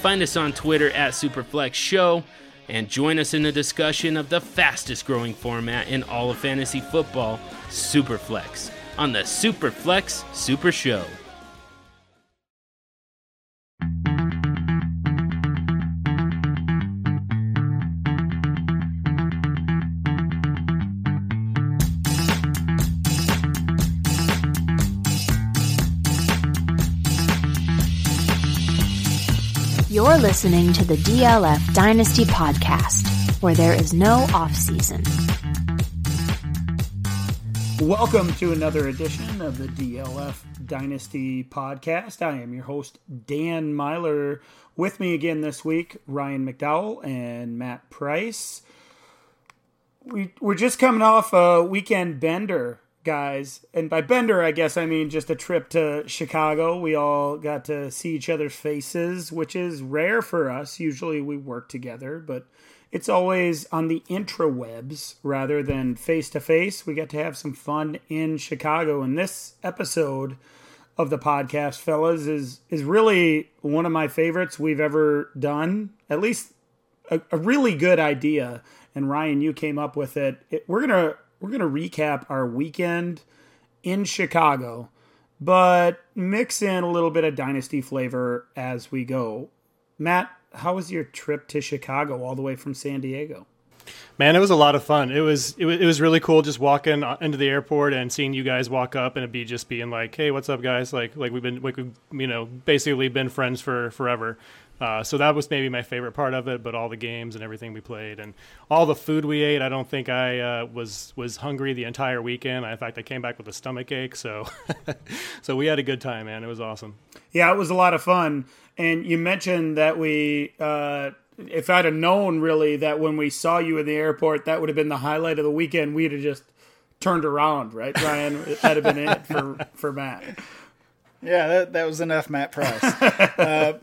find us on Twitter at Superflex Show and join us in the discussion of the fastest growing format in all of fantasy football, Superflex, on the Superflex Super Show. You're listening to the DLF Dynasty Podcast, where there is no off season. Welcome to another edition of the DLF Dynasty Podcast. I am your host, Dan Meylor. With me again this week, Ryan McDowell and Matt Price. We, we're just coming off a weekend bender guys. And by bender, I guess I mean just a trip to Chicago. We all got to see each other's faces, which is rare for us. Usually we work together, but it's always on the intrawebs rather than face to face. We got to have some fun in Chicago. And this episode of the podcast, fellas, is is really one of my favorites we've ever done. At least a, a really good idea. And Ryan, you came up with it. it we're gonna we're going to recap our weekend in Chicago, but mix in a little bit of dynasty flavor as we go. Matt, how was your trip to Chicago all the way from San Diego? Man, it was a lot of fun. It was it was, it was really cool just walking uh, into the airport and seeing you guys walk up and it be just being like, "Hey, what's up, guys?" Like like we've been like we've you know basically been friends for forever. Uh, so that was maybe my favorite part of it, but all the games and everything we played and all the food we ate, I don't think I uh, was was hungry the entire weekend. In fact, I came back with a stomach ache. So, so we had a good time, man. It was awesome. Yeah, it was a lot of fun. And you mentioned that we, uh, if I'd have known really that when we saw you in the airport, that would have been the highlight of the weekend. We'd have just turned around, right, Ryan? That'd have been it for for Matt. Yeah, that, that was enough, Matt Price. Uh,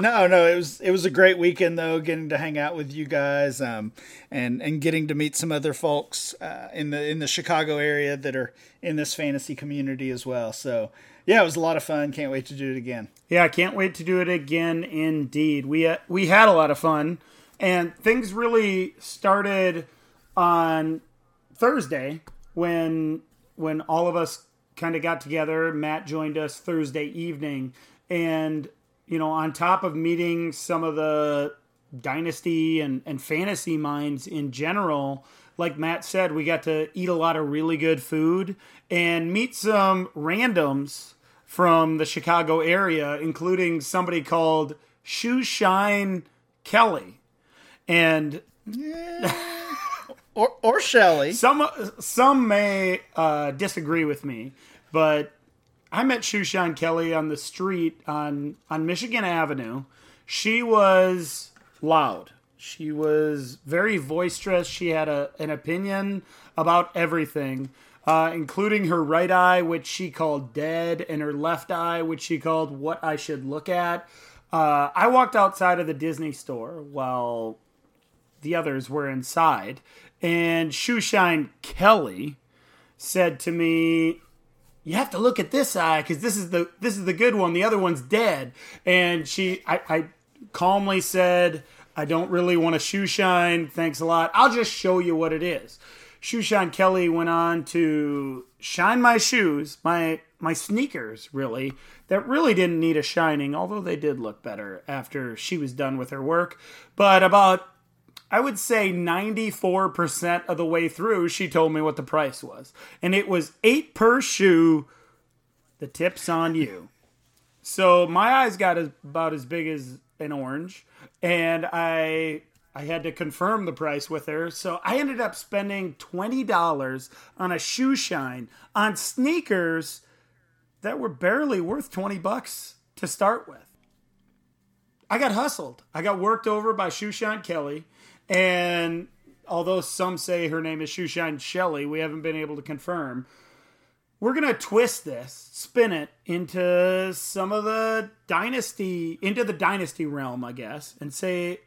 no, no, it was it was a great weekend though, getting to hang out with you guys, um, and and getting to meet some other folks uh, in the in the Chicago area that are in this fantasy community as well. So yeah, it was a lot of fun. Can't wait to do it again. Yeah, I can't wait to do it again. Indeed, we uh, we had a lot of fun, and things really started on Thursday when when all of us kind of got together. Matt joined us Thursday evening, and you know, on top of meeting some of the dynasty and, and fantasy minds in general, like Matt said, we got to eat a lot of really good food and meet some randoms from the Chicago area, including somebody called Shoe Shine Kelly. And or or Shelly. Some some may uh, disagree with me, but I met Shoeshine Kelly on the street on on Michigan Avenue. She was loud. She was very boisterous. She had a, an opinion about everything, uh, including her right eye, which she called dead, and her left eye, which she called what I should look at. Uh, I walked outside of the Disney store while the others were inside, and Shoeshine Kelly said to me, you have to look at this eye because this is the this is the good one. The other one's dead. And she, I, I calmly said, I don't really want to shoe shine. Thanks a lot. I'll just show you what it is. Shoe Shine Kelly went on to shine my shoes, my my sneakers, really, that really didn't need a shining, although they did look better after she was done with her work. But about I would say 94% of the way through, she told me what the price was. And it was eight per shoe. The tip's on you. So my eyes got as, about as big as an orange. And I I had to confirm the price with her. So I ended up spending $20 on a shoe shine on sneakers that were barely worth 20 bucks to start with. I got hustled. I got worked over by Shoe Shine Kelly, and although some say her name is Shoe Shine Shelley, we haven't been able to confirm. We're gonna twist this, spin it into some of the dynasty, into the dynasty realm, I guess, and say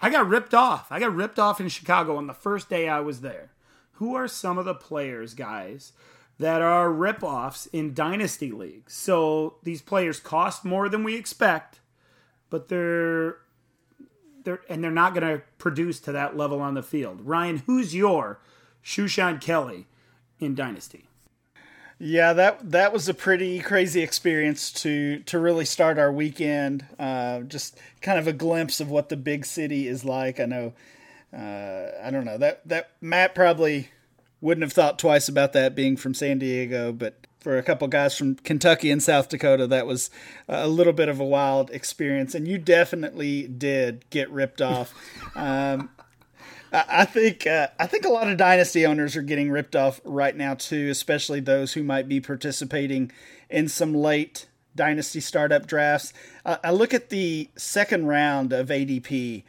I got ripped off. I got ripped off in Chicago on the first day I was there. Who are some of the players, guys, that are rip-offs in dynasty leagues? So these players cost more than we expect, but they're they're and they're not going to produce to that level on the field. Ryan, who's your Shoe Shine Kelly in dynasty? Yeah, that that was a pretty crazy experience to to really start our weekend. Uh, just kind of a glimpse of what the big city is like. I know, uh, I don't know that that Matt probably wouldn't have thought twice about that being from San Diego, but for a couple guys from Kentucky and South Dakota, that was a little bit of a wild experience. And you definitely did get ripped off. Um, I think uh, I think a lot of dynasty owners are getting ripped off right now too, especially those who might be participating in some late dynasty startup drafts. Uh, I look at the second round of ADP,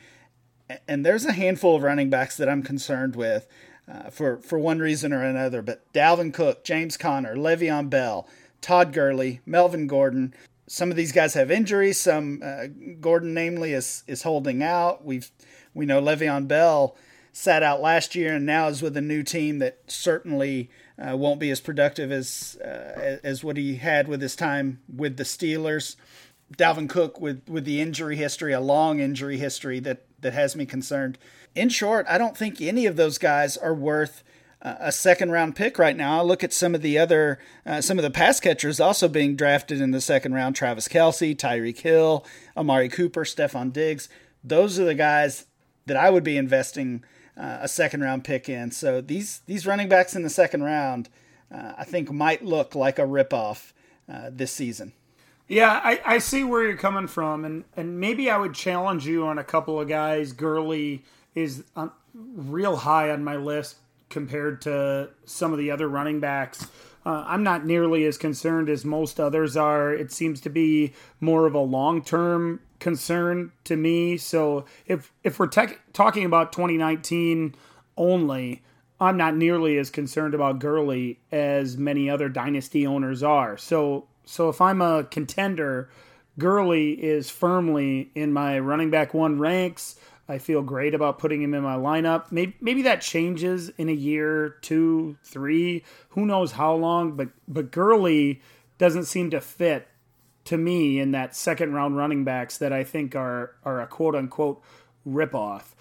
and there's a handful of running backs that I'm concerned with uh, for for one reason or another. But Dalvin Cook, James Conner, Le'Veon Bell, Todd Gurley, Melvin Gordon. Some of these guys have injuries. Some uh, Gordon, namely, is is holding out. We've we know Le'Veon Bell sat out last year and now is with a new team that certainly uh, won't be as productive as uh, as what he had with his time with the Steelers. Dalvin Cook with with the injury history, a long injury history that that has me concerned. In short, I don't think any of those guys are worth a second round pick right now. I look at some of the other uh, some of the pass catchers also being drafted in the second round: Travis Kelce, Tyreek Hill, Amari Cooper, Stefon Diggs. Those are the guys that I would be investing uh, a second round pick in. So these these running backs in the second round, uh, I think, might look like a ripoff uh, this season. Yeah, I, I see where you're coming from, and, and maybe I would challenge you on a couple of guys. Gurley is on, real high on my list compared to some of the other running backs. Uh, I'm not nearly as concerned as most others are. It seems to be more of a long term concern to me. So if if we're te- talking about 2019 only, I'm not nearly as concerned about Gurley as many other dynasty owners are. So so if I'm a contender, Gurley is firmly in my running back one ranks. I feel great about putting him in my lineup. Maybe maybe that changes in a year, two, three. Who knows how long? But but Gurley doesn't seem to fit to me in that second round running backs that I think are are a quote unquote ripoff.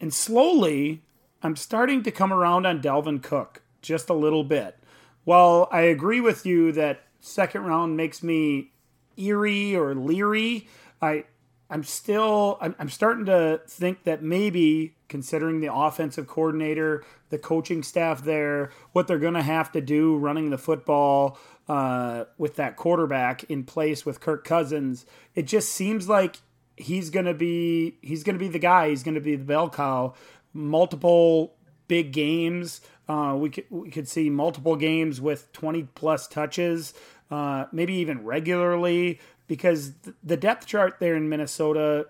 And slowly, I'm starting to come around on Dalvin Cook just a little bit. While I agree with you that second round makes me eerie or leery, I I'm still I'm, I'm starting to think that maybe considering the offensive coordinator, the coaching staff there, what they're going to have to do running the football, uh, with that quarterback in place with Kirk Cousins, it just seems like he's gonna be he's gonna be the guy. He's gonna be the bell cow. Multiple big games. Uh, we could we could see multiple games with twenty plus touches, uh, maybe even regularly. Because the depth chart there in Minnesota,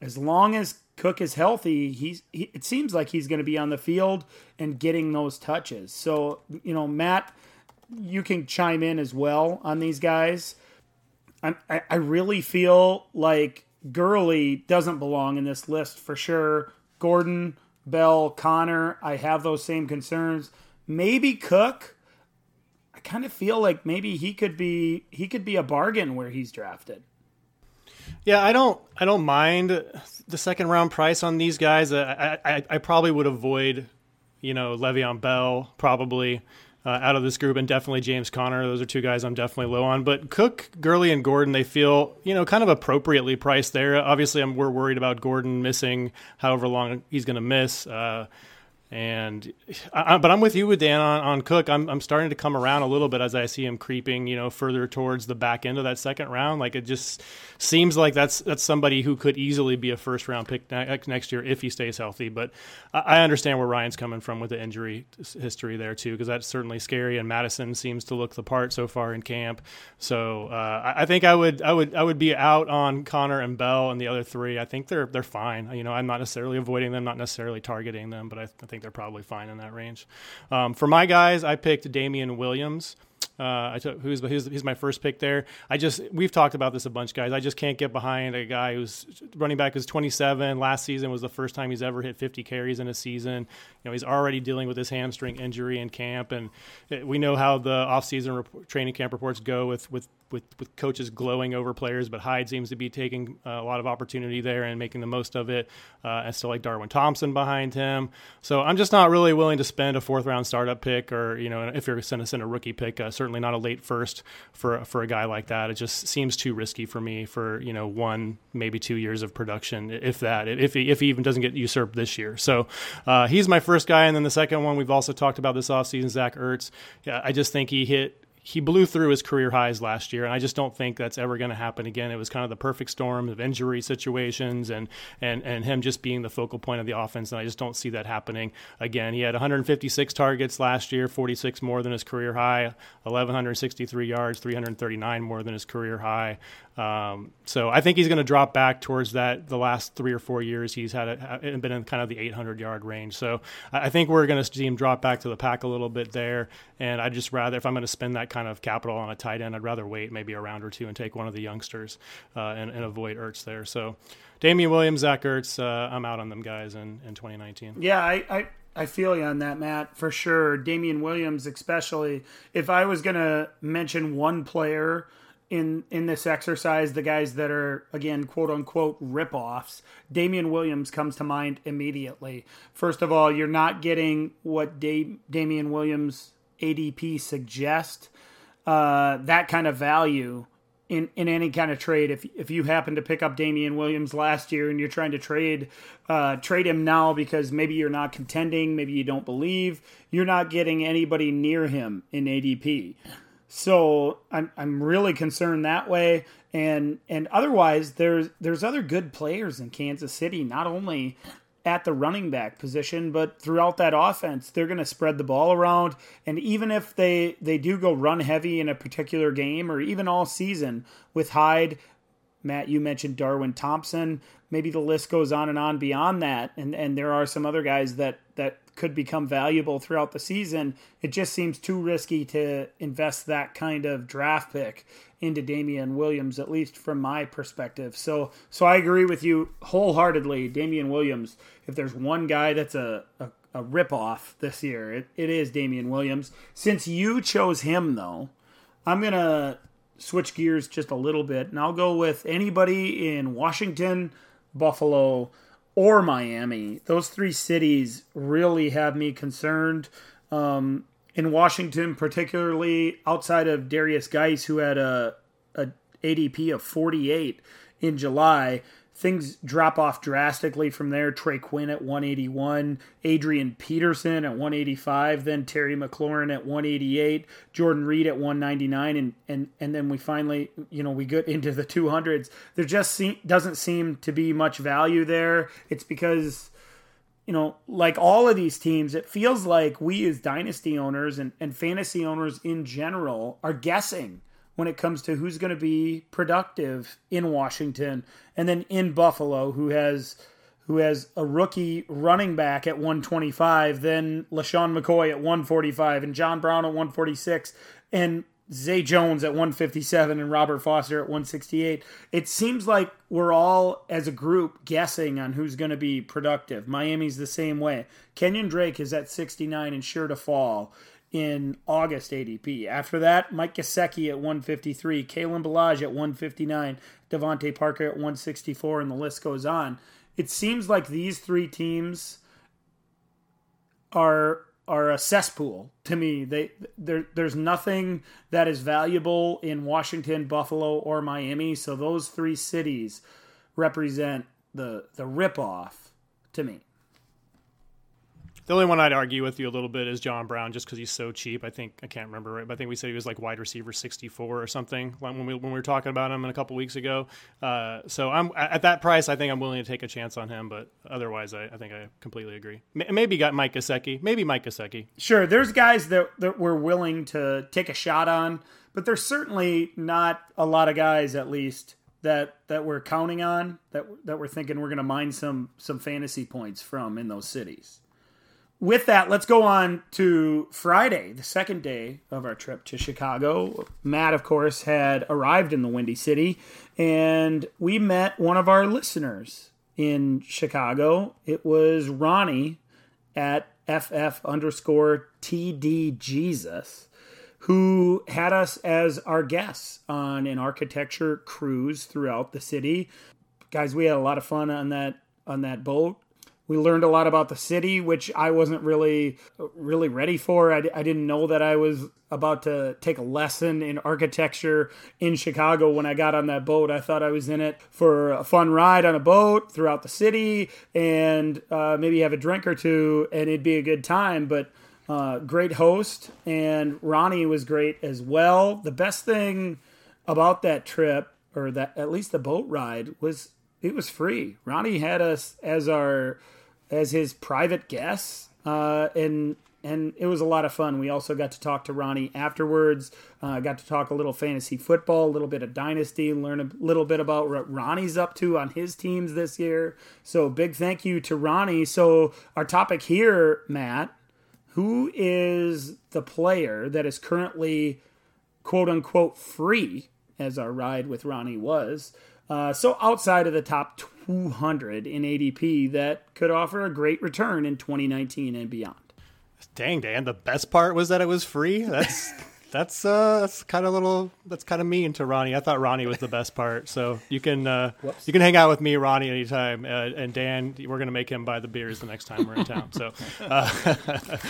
as long as Cook is healthy, he's he, it seems like he's going to be on the field and getting those touches. So you know, Matt you can chime in as well on these guys. I, I really feel like Gurley doesn't belong in this list for sure. Gordon, Bell, Conner, I have those same concerns. Maybe Cook. I kind of feel like maybe he could be he could be a bargain where he's drafted. Yeah, I don't I don't mind the second round price on these guys. I I, I probably would avoid, you know, Le'Veon Bell probably uh, out of this group, and definitely James Conner. Those are two guys I'm definitely low on. But Cook, Gurley, and Gordon, they feel you know kind of appropriately priced there. Obviously, I'm, we're worried about Gordon missing however long he's going to miss. Uh, And I, but I'm with you with Dan on, on Cook. I'm I'm starting to come around a little bit as I see him creeping, you know, further towards the back end of that second round. Like it just seems like that's that's somebody who could easily be a first round pick next year if he stays healthy. But I understand where Ryan's coming from with the injury history there too, because that's certainly scary. And Mattison seems to look the part so far in camp. So uh, I think I would I would I would be out on Conner and Bell and the other three. I think they're they're fine. You know, I'm not necessarily avoiding them, not necessarily targeting them, but I, I think think they're probably fine in that range. Um, for my guys, I picked Damien Williams. Uh, I took who's, who's he's my first pick there. I just we've talked about this a bunch, guys. I just can't get behind a guy who's running back who's 27. Last season was the first time he's ever hit 50 carries in a season. You know he's already dealing with his hamstring injury in camp, and we know how the offseason rep- training camp reports go with with with, with coaches glowing over players, but Hyde seems to be taking uh, a lot of opportunity there and making the most of it. Uh, and still like Darwin Thompson behind him. So I'm just not really willing to spend a fourth round startup pick, or you know, if you're going to send a rookie pick, uh, certainly not a late first for for a guy like that. It just seems too risky for me for you know one maybe two years of production, if that, if he, if he even doesn't get usurped this year. So uh, he's my first guy, and then the second one we've also talked about this offseason, Zach Ertz. Yeah, I just think he hit he blew through his career highs last year, and I just don't think that's ever going to happen again. It was kind of the perfect storm of injury situations and and and him just being the focal point of the offense, and I just don't see that happening again. He had 156 targets last year, 46 more than his career high, 1163 yards, 339 more than his career high. Um, so I think he's going to drop back towards that. The last three or four years, he's had a, been in kind of the 800 yard range. So I think we're going to see him drop back to the pack a little bit there. And I'd just rather, if I'm going to spend that kind of capital on a tight end, I'd rather wait maybe a round or two and take one of the youngsters uh, and, and, avoid Ertz there. So Damien Williams, Zach Ertz, uh, I'm out on them guys in, in 2019. Yeah, I, I I feel you on that, Matt, for sure. Damien Williams, especially. If I was going to mention one player in in this exercise, the guys that are again quote unquote ripoffs, Damien Williams comes to mind immediately. First of all, you're not getting what da- Damien Williams ADP suggests. Uh, that kind of value in, in any kind of trade. If if you happen to pick up Damien Williams last year and you're trying to trade uh, trade him now because maybe you're not contending, maybe you don't believe, you're not getting anybody near him in ADP. So I'm I'm really concerned that way. And and otherwise there's there's other good players in Kansas City, not only at the running back position, but throughout that offense, they're going to spread the ball around. And even if they they do go run heavy in a particular game or even all season with Hyde, Matt, you mentioned Darwin Thompson. Maybe the list goes on and on beyond that. And and there are some other guys that that could become valuable throughout the season. It just seems too risky to invest that kind of draft pick into Damien Williams, at least from my perspective. So, so I agree with you wholeheartedly. Damien Williams, if there's one guy that's a, a, a ripoff this year, it, it is Damien Williams. Since you chose him, though, I'm going to switch gears just a little bit, and I'll go with anybody in Washington, Buffalo, or Miami. Those three cities really have me concerned. Um, in Washington, particularly outside of Darius Guice, who had a, a ADP of 48 in July, things drop off drastically from there. Trey Quinn at 181, Adrian Peterson at 185, then Terry McLaurin at 188, Jordan Reed at 199, and and and then we finally, you know, we get into the 200s. There just se- doesn't seem to be much value there. It's because you know, like all of these teams, it feels like we as dynasty owners and, and fantasy owners in general are guessing when it comes to who's going to be productive in Washington and then in Buffalo who has who has a rookie running back at 125, then LeSean McCoy at 145 and John Brown at 146 and Zay Jones at 157 and Robert Foster at 168. It seems like we're all, as a group, guessing on who's going to be productive. Miami's the same way. Kenyon Drake is at 69 and sure to fall in August ADP. After that, Mike Gesicki at 153, Kalen Ballage at 159, DeVante Parker at 164, and the list goes on. It seems like these three teams are are a cesspool to me. They there there's nothing that is valuable in Washington, Buffalo, or Miami. So those three cities represent the the ripoff to me. The only one I'd argue with you a little bit is John Brown, just because he's so cheap. I think I can't remember right, but I think we said he was like wide receiver sixty four or something when we when we were talking about him a couple weeks ago. Uh, so I'm at that price. I think I'm willing to take a chance on him, but otherwise, I, I think I completely agree. Maybe got Mike Gesicki. Maybe Mike Gesicki. Sure, there's guys that that we're willing to take a shot on, but there's certainly not a lot of guys, at least that that we're counting on that that we're thinking we're going to mine some some fantasy points from in those cities with that, let's go on to Friday, the second day of our trip to Chicago. Matt, of course, had arrived in the Windy City, and we met one of our listeners in Chicago. It was Ronnie at FF underscore TD Jesus, who had us as our guests on an architecture cruise throughout the city. Guys, we had a lot of fun on that on that boat we learned a lot about the city, which I wasn't really really ready for. I, I didn't know that I was about to take a lesson in architecture in Chicago when I got on that boat. I thought I was in it for a fun ride on a boat throughout the city and uh, maybe have a drink or two and it'd be a good time. But uh, great host, and Ronnie was great as well. The best thing about that trip, or that at least the boat ride, was it was free. Ronnie had us as our as his private guests, uh, and and it was a lot of fun. We also got to talk to Ronnie afterwards. Uh, got to talk a little fantasy football, a little bit of dynasty, learn a little bit about what Ronnie's up to on his teams this year. So big thank you to Ronnie. So our topic here, Matt, who is the player that is currently quote unquote free, as our ride with Ronnie was, uh, so outside of the top 200 in ADP, that could offer a great return in 2019 and beyond. Dang, Dan! The best part was that it was free. That's that's uh that's kind of little that's kind of mean to Ronnie. I thought Ronnie was the best part. So you can uh, you can hang out with me, Ronnie, anytime. Uh, and Dan, we're gonna make him buy the beers the next time we're in town. So uh,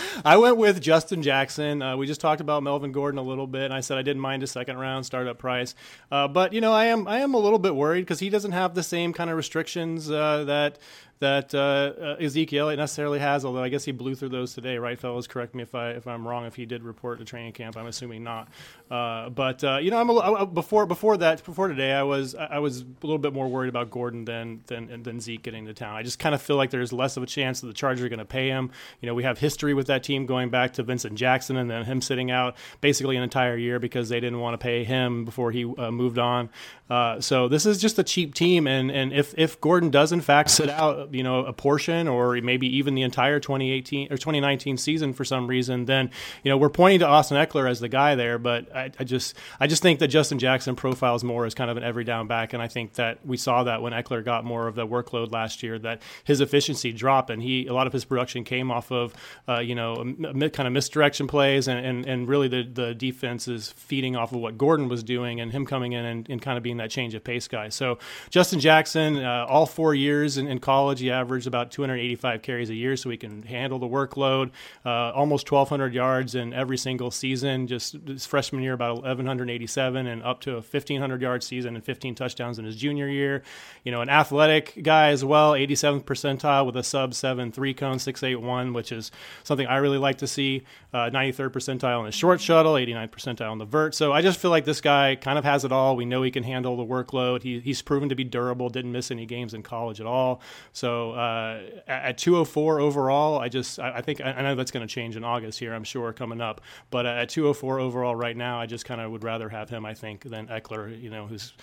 I went with Justin Jackson. Uh, we just talked about Melvin Gordon a little bit, and I said I didn't mind a second round startup price. Uh, but you know, I am I am a little bit worried because he doesn't have the same kind of restrictions uh, that that uh, uh, Ezekiel necessarily has. Although I guess he blew through those today, right, fellas? Correct me if I if I'm wrong. If he did report to training camp, I'm assuming not. Uh, but uh, you know, I'm a, I, before before that before today, I was I was a little bit more worried about Gordon than than than Zeke getting to town. I just kind of feel like there's less of a chance that the Chargers are going to pay him. You know, we have history with that team going back to Vincent Jackson and then him sitting out basically an entire year because they didn't want to pay him before he uh, moved on. Uh, so this is just a cheap team, and and if if Gordon does in fact sit out, you know, a portion or maybe even the entire 2018 or 2019 season for some reason, then you know we're pointing to Austin Ekeler as the guy there. But I, I just I just think that Justin Jackson profiles more as kind of an every down back, and I think that we saw that when Ekeler got more of the workload last year, that his efficiency dropped, and he a lot of his production came off of uh, you know kind of misdirection plays, and, and, and really the the defense is feeding off of what Gordon was doing, and him coming in and, and kind of being that change of pace guy. So Justin Jackson, uh, all four years in, in college, he averaged about 285 carries a year, so he can handle the workload. Uh, almost 1,200 yards in every single season. Just his freshman year, about 1,187, and up to a 1,500 yard season and 15 touchdowns in his junior year. You know, an athletic guy as well, 87th percentile with a sub seven three cone 681, which is something I really like to see. Uh, 93rd percentile in the short shuttle, 89th percentile in the vert. So I just feel like this guy kind of has it all. We know he can handle the workload. He, he's proven to be durable. Didn't miss any games in college at all. So uh, at 204 overall, I just I, I think I know that's going to change in August here. I'm sure coming up, but at 204 overall right now, I just kind of would rather have him. I think than Ekeler. You know, who's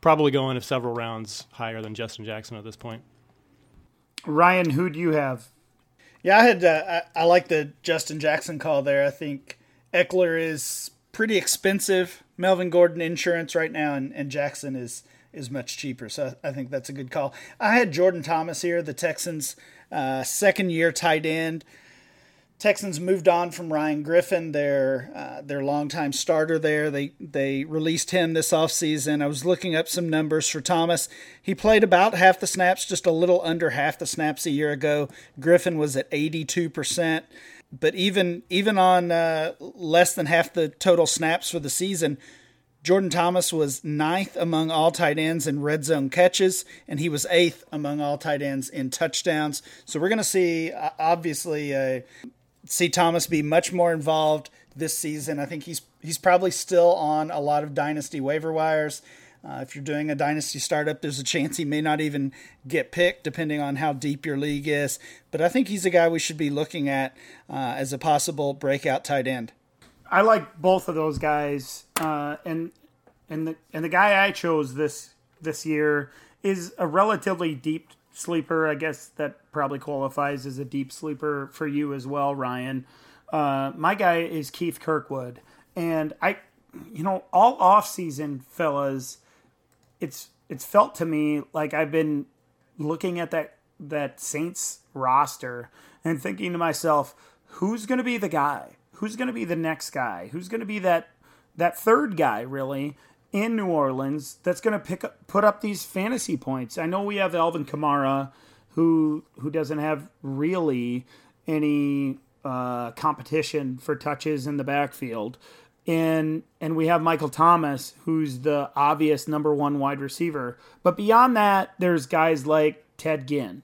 probably going several rounds higher than Justin Jackson at this point. Ryan, who do you have? Yeah, I had uh, I, I like the Justin Jackson call there. I think Ekeler is pretty expensive. Melvin Gordon insurance right now, and, and Jackson is is much cheaper. So I think that's a good call. I had Jordan Thomas here, the Texans' uh, second year tight end. Texans moved on from Ryan Griffin, their uh, their longtime starter there. They they released him this offseason. I was looking up some numbers for Thomas. He played about half the snaps, just a little under half the snaps a year ago. Griffin was at 82%. But even even on uh, less than half the total snaps for the season, Jordan Thomas was ninth among all tight ends in red zone catches, and he was eighth among all tight ends in touchdowns. So we're going to see, uh, obviously, uh, see Thomas be much more involved this season. I think he's he's probably still on a lot of dynasty waiver wires. Uh, if you're doing a dynasty startup, there's a chance he may not even get picked, depending on how deep your league is. But I think he's a guy we should be looking at uh, as a possible breakout tight end. I like both of those guys, uh, and and the and the guy I chose this this year is a relatively deep sleeper. I guess that probably qualifies as a deep sleeper for you as well, Ryan. Uh, my guy is Keith Kirkwood, and I, you know, all off season, fellas, it's it's felt to me like I've been looking at that that Saints roster and thinking to myself, who's going to be the guy? Who's going to be the next guy? Who's going to be that that third guy really in New Orleans that's going to pick up put up these fantasy points? I know we have Alvin Kamara who who doesn't have really any uh, competition for touches in the backfield and and we have Michael Thomas, who's the obvious number one wide receiver. But beyond that, there's guys like Ted Ginn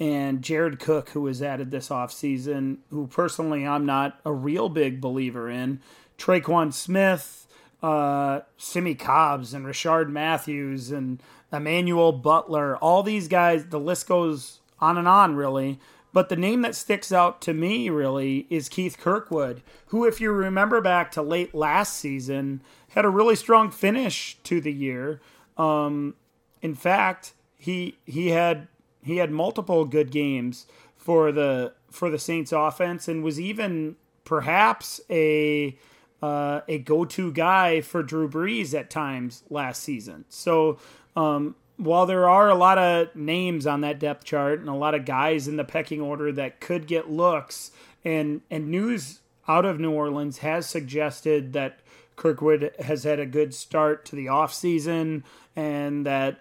and Jared Cook, who was added this offseason, who personally I'm not a real big believer in. Tre'Quan Smith, uh, Simmie Cobbs, and Rishard Matthews, and Emmanuel Butler. All these guys, the list goes on and on, really. But the name that sticks out to me really is Keith Kirkwood, who, if you remember back to late last season, had a really strong finish to the year. Um, in fact, he he had he had multiple good games for the for the Saints offense and was even perhaps a uh, a go-to guy for Drew Brees at times last season. So um, while there are a lot of names on that depth chart and a lot of guys in the pecking order that could get looks, and and news out of New Orleans has suggested that Kirkwood has had a good start to the offseason and that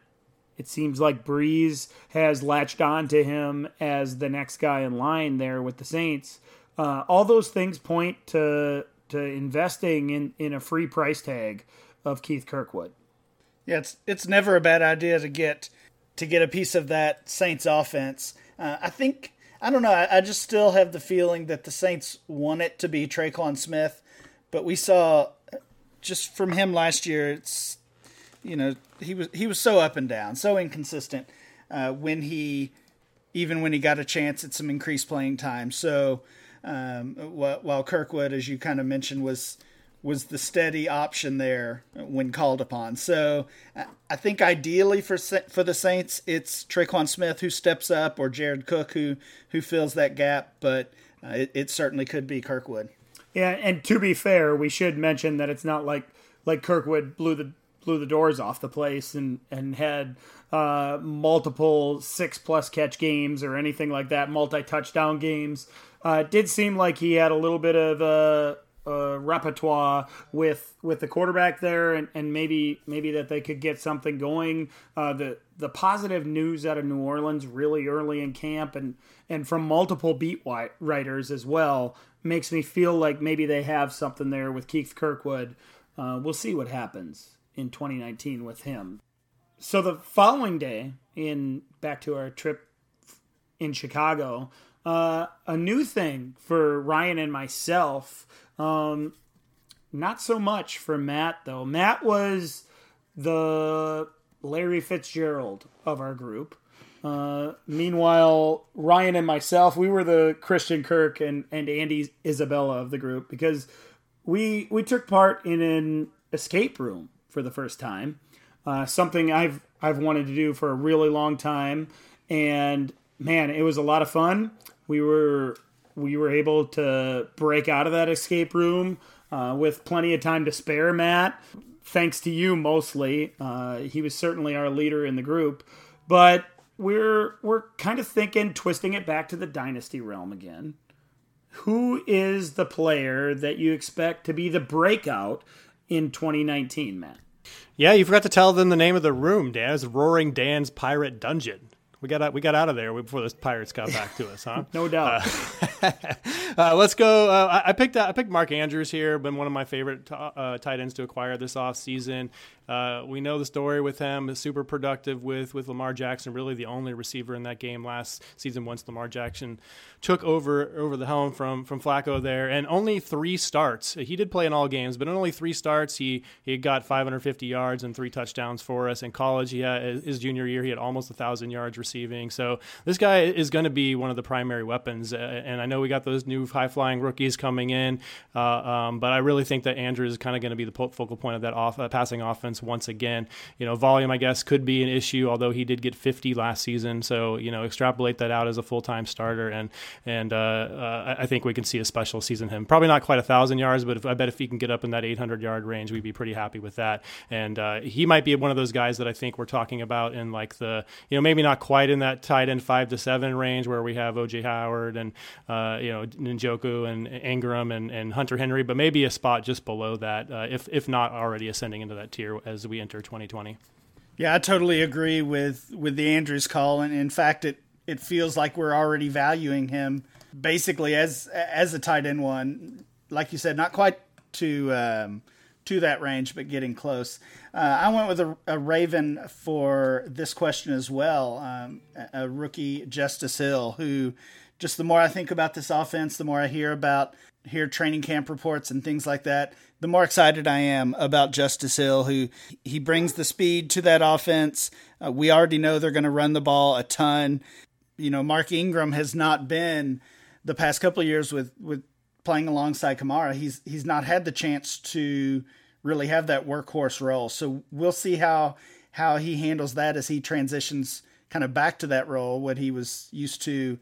it seems like Brees has latched on to him as the next guy in line there with the Saints. Uh, all those things point to to investing in, in a free price tag of Keith Kirkwood. Yeah, it's it's never a bad idea to get to get a piece of that Saints offense. Uh, I think I don't know. I, I, just still have the feeling that the Saints want it to be Tre'Quan Smith, but we saw just from him last year. It's you know he was he was so up and down, so inconsistent. Uh, when he even when he got a chance at some increased playing time. So um, while Kirkwood, as you kind of mentioned, was was the steady option there when called upon. So I think ideally for for the Saints, it's Tre'Quan Smith who steps up or Jared Cook who who fills that gap, but uh, it, it certainly could be Kirkwood. Yeah, and to be fair, we should mention that it's not like like Kirkwood blew the blew the doors off the place and and had uh, multiple six plus catch games or anything like that, multi touchdown games. Uh, it did seem like he had a little bit of a uh, repertoire with with the quarterback there, and, and maybe maybe that they could get something going. Uh, the the positive news out of New Orleans really early in camp, and and from multiple beat writers as well, makes me feel like maybe they have something there with Keith Kirkwood. Uh, we'll see what happens in 2019 with him. So the following day, in back to our trip in Chicago, uh, a new thing for Ryan and myself um, not so much for Matt though. Matt was the Larry Fitzgerald of our group. Uh, meanwhile, Ryan and myself, we were the Christian Kirk and, and Andy Isabella of the group because we we took part in an escape room for the first time. Uh, something I've I've wanted to do for a really long time, and man, it was a lot of fun. We were we were able to break out of that escape room uh, with plenty of time to spare, Matt. Thanks to you mostly. Uh, he was certainly our leader in the group, but we're we're kind of thinking twisting it back to the dynasty realm again. Who is the player that you expect to be the breakout in 2019, Matt? Yeah, you forgot to tell them the name of the room, Dan. It's Roaring Dan's Pirate Dungeon. We got out, we got out of there before the pirates got back to us, huh? no doubt. Uh, uh, let's go. Uh, I picked I picked Mark Andrews here. Been one of my favorite t- uh, tight ends to acquire this offseason. Uh, we know the story with him. Super productive with with Lamar Jackson. Really the only receiver in that game last season once Lamar Jackson took over over the helm from from Flacco there. And only three starts. He did play in all games, but in only three starts, he he got 550 yards and three touchdowns for us. In college, he had his junior year, he had almost a thousand yards receiving. So this guy is going to be one of the primary weapons. Uh, and I know we got those new high flying rookies coming in, uh, um, but I really think that Andrews is kind of going to be the focal point of that off, uh, passing offense once again. You know, volume I guess could be an issue, although he did get 50 last season. So you know, extrapolate that out as a full time starter, and and uh, uh, I think we can see a special season him. Probably not quite a thousand yards, but if, I bet if he can get up in that 800 yard range, we'd be pretty happy with that. And uh, he might be one of those guys that I think we're talking about in like the you know maybe not quite in that tight end five to seven range where we have OJ Howard and uh, you know Njoku and Ingram and, and Hunter Henry, but maybe a spot just below that, uh, if if not already ascending into that tier as we enter 2020. Yeah, I totally agree with with the Andrews call, and in fact, it it feels like we're already valuing him basically as as a tight end one. Like you said, not quite to um, to that range, but getting close. Uh, I went with a, a, Raven for this question as well. Um, a rookie, Justice Hill, who just the more I think about this offense, the more I hear about hear training camp reports and things like that, the more excited I am about Justice Hill, who he brings the speed to that offense. Uh, we already know they're going to run the ball a ton. You know, Mark Ingram has not been the past couple years with with playing alongside Kamara. He's he's not had the chance to really have that workhorse role. So we'll see how how he handles that as he transitions kind of back to that role, what he was used to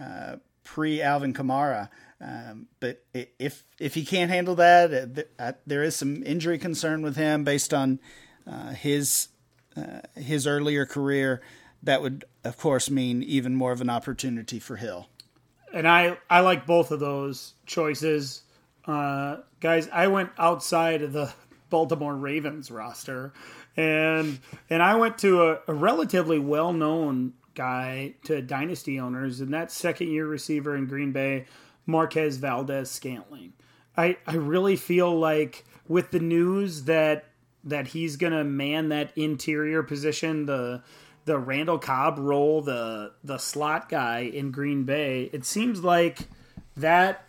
uh, pre Alvin Kamara. Um, but if if he can't handle that, uh, there is some injury concern with him based on uh, his uh, his earlier career. That would, of course, mean even more of an opportunity for Hill. And I I like both of those choices, uh, guys. I went outside of the Baltimore Ravens roster, and and I went to a, a relatively well known guy to dynasty owners, and that second year receiver in Green Bay, Marquez Valdes Scantling. I, I really feel like with the news that that he's gonna man that interior position, the the Randall Cobb role, the the slot guy in Green Bay, it seems like that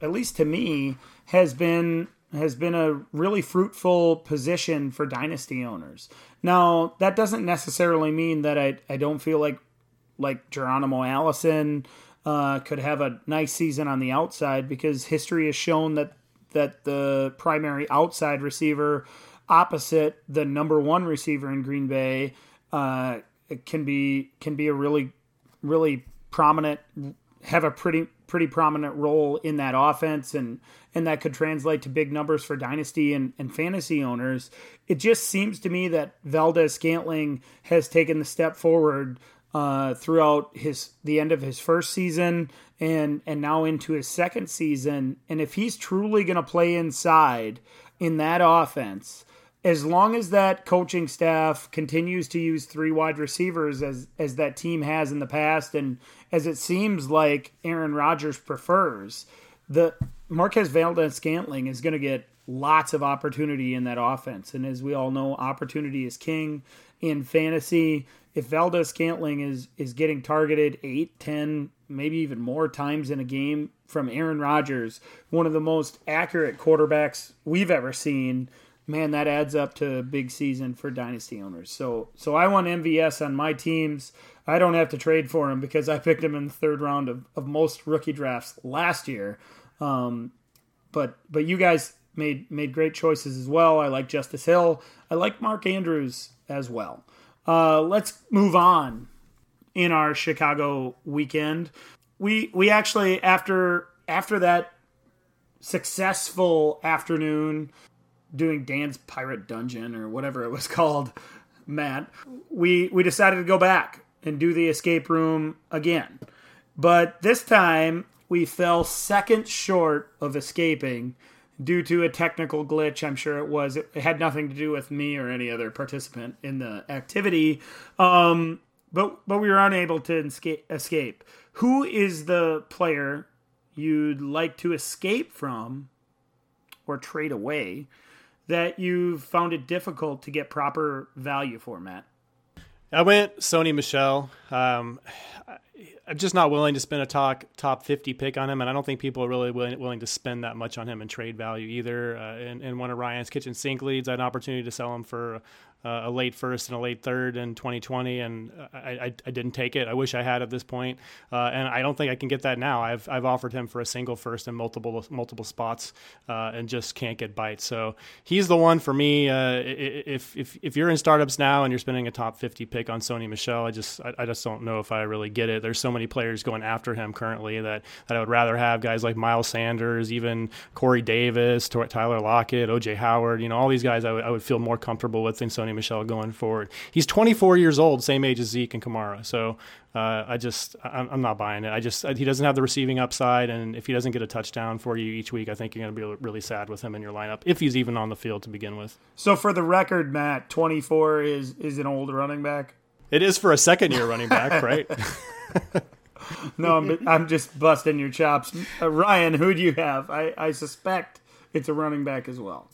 at least to me has been has been a really fruitful position for dynasty owners. Now, that doesn't necessarily mean that I, I don't feel like like Geronimo Allison uh, could have a nice season on the outside because history has shown that that the primary outside receiver opposite the number one receiver in Green Bay uh, can be can be a really really prominent have a pretty pretty prominent role in that offense and and that could translate to big numbers for dynasty and, and fantasy owners. It just seems to me that Valdes Scantling has taken the step forward uh, throughout his the end of his first season and and now into his second season. And if he's truly going to play inside in that offense, as long as that coaching staff continues to use three wide receivers as as that team has in the past and as it seems like Aaron Rodgers prefers, the Marquez Valdes Scantling is going to get lots of opportunity in that offense. And as we all know, opportunity is king in fantasy. If Valdes Scantling is is getting targeted 8, 10, maybe even more times in a game from Aaron Rodgers, one of the most accurate quarterbacks we've ever seen, man, that adds up to a big season for dynasty owners. So so I want MVS on my teams. I don't have to trade for him because I picked him in the third round of, of most rookie drafts last year. Um, but but you guys made made great choices as well. I like Justice Hill. I like Mark Andrews as well. Uh, let's move on in our Chicago weekend. We we actually after after that successful afternoon doing Dan's Pirate Dungeon or whatever it was called, Matt, we we decided to go back and do the escape room again. But this time we fell second short of escaping due to a technical glitch. I'm sure it was. It had nothing to do with me or any other participant in the activity. Um, but but we were unable to escape. Who is the player you'd like to escape from or trade away that you've found it difficult to get proper value for, Matt? I went Sony Michel. Um, I'm just not willing to spend a top top 50 pick on him, and I don't think people are really willing, willing to spend that much on him in trade value either. Uh, in, in one of Ryan's kitchen sink leads, I had an opportunity to sell him for uh, a late first and a late third in 2020, and I, I, I, didn't take it. I wish I had at this point, uh, and I don't think I can get that now. I've, I've offered him for a single first in multiple multiple spots, uh, and just can't get bites. So he's the one for me. Uh, if if if you're in startups now and you're spending a top 50 pick on Sony Michel, I just I, I just don't know if I really get it. There's so many players going after him currently that that I would rather have guys like Miles Sanders, even Corey Davis, Tyler Lockett, OJ Howard. You know, all these guys I would, I would feel more comfortable with than Sony Sony Michel going forward. He's 24 years old, same age as Zeke and Kamara. So uh, I just I'm, I'm, not buying it. I just he doesn't have the receiving upside, and if he doesn't get a touchdown for you each week, I think you're going to be really sad with him in your lineup if he's even on the field to begin with. So for the record, Matt, 24 is is an old running back. It is for a second year running back, right? no, I'm, I'm just busting your chops. Uh, Ryan, who do you have? I, I suspect it's a running back as well.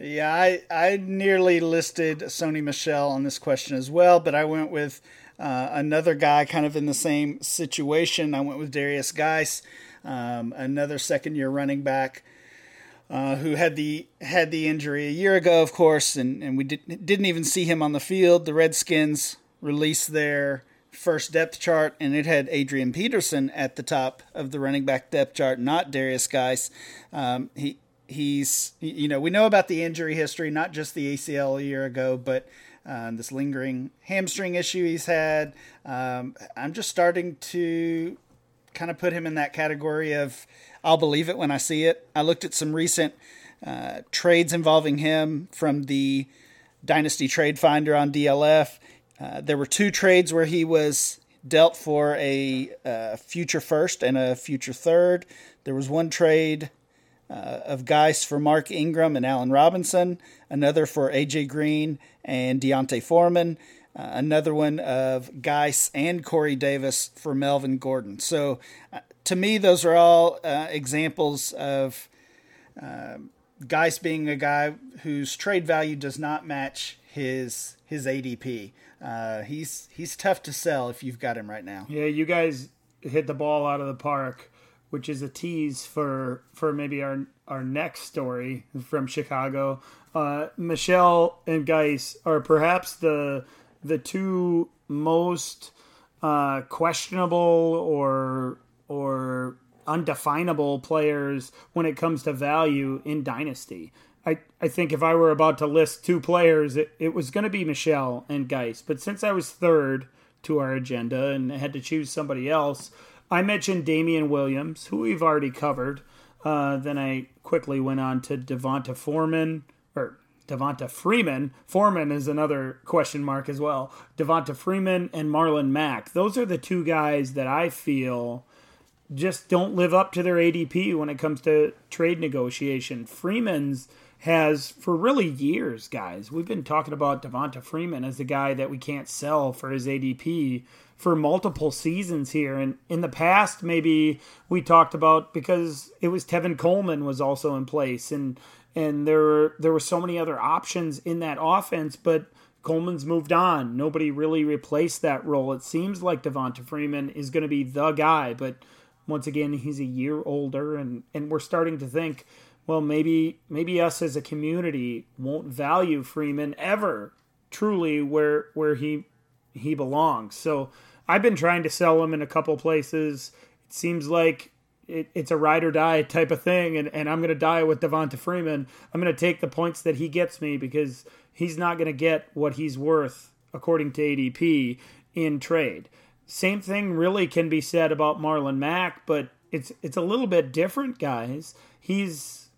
Yeah, I, I nearly listed Sony Michel on this question as well, but I went with uh, another guy kind of in the same situation. I went with Derrius Guice, um, another second year running back. Uh, who had the had the injury a year ago, of course, and, and we did, didn't even see him on the field. The Redskins released their first depth chart, and it had Adrian Peterson at the top of the running back depth chart, not Derrius Guice. Um, he he's you know we know about the injury history, not just the ACL a year ago, but um, this lingering hamstring issue he's had. Um, I'm just starting to kind of put him in that category of I'll believe it when I see it. I looked at some recent uh, trades involving him from the Dynasty Trade Finder on DLF. Uh, there were two trades where he was dealt for a uh, future first and a future third. There was one trade uh, of Guice for Mark Ingram and Allen Robinson, another for AJ Green and D'Onta Foreman, uh, another one of Guice and Corey Davis for Melvin Gordon. So, uh, to me, those are all uh, examples of um, Guice being a guy whose trade value does not match his his ADP. Uh, he's he's tough to sell if you've got him right now. Yeah, you guys hit the ball out of the park which is a tease for for maybe our our next story from Chicago. Uh, Michel and Guice are perhaps the the two most uh, questionable or or undefinable players when it comes to value in Dynasty. I, I think if I were about to list two players, it, it was going to be Michel and Guice. But since I was third to our agenda and had to choose somebody else, I mentioned Damien Williams, who we've already covered. Uh, then I quickly went on to Devonta Foreman or Devonta Freeman. Foreman is another question mark as well. Devonta Freeman and Marlon Mack. Those are the two guys that I feel just don't live up to their ADP when it comes to trade negotiation. Freeman's has for really years, guys. We've been talking about Devonta Freeman as the guy that we can't sell for his ADP for multiple seasons here. And in the past, maybe we talked about because it was Tevin Coleman was also in place, and and there were there were so many other options in that offense, but. Coleman's moved on. Nobody really replaced that role. It seems like Devonta Freeman is going to be the guy, but once again, he's a year older, and, and we're starting to think, well, maybe maybe us as a community won't value Freeman ever truly where where he he belongs. So I've been trying to sell him in a couple places. It seems like it, it's a ride or die type of thing, and, and I'm going to die with Devonta Freeman. I'm going to take the points that he gets me because he's not going to get what he's worth according to ADP in trade. Same thing really can be said about Marlon Mack, but it's it's a little bit different, guys. He's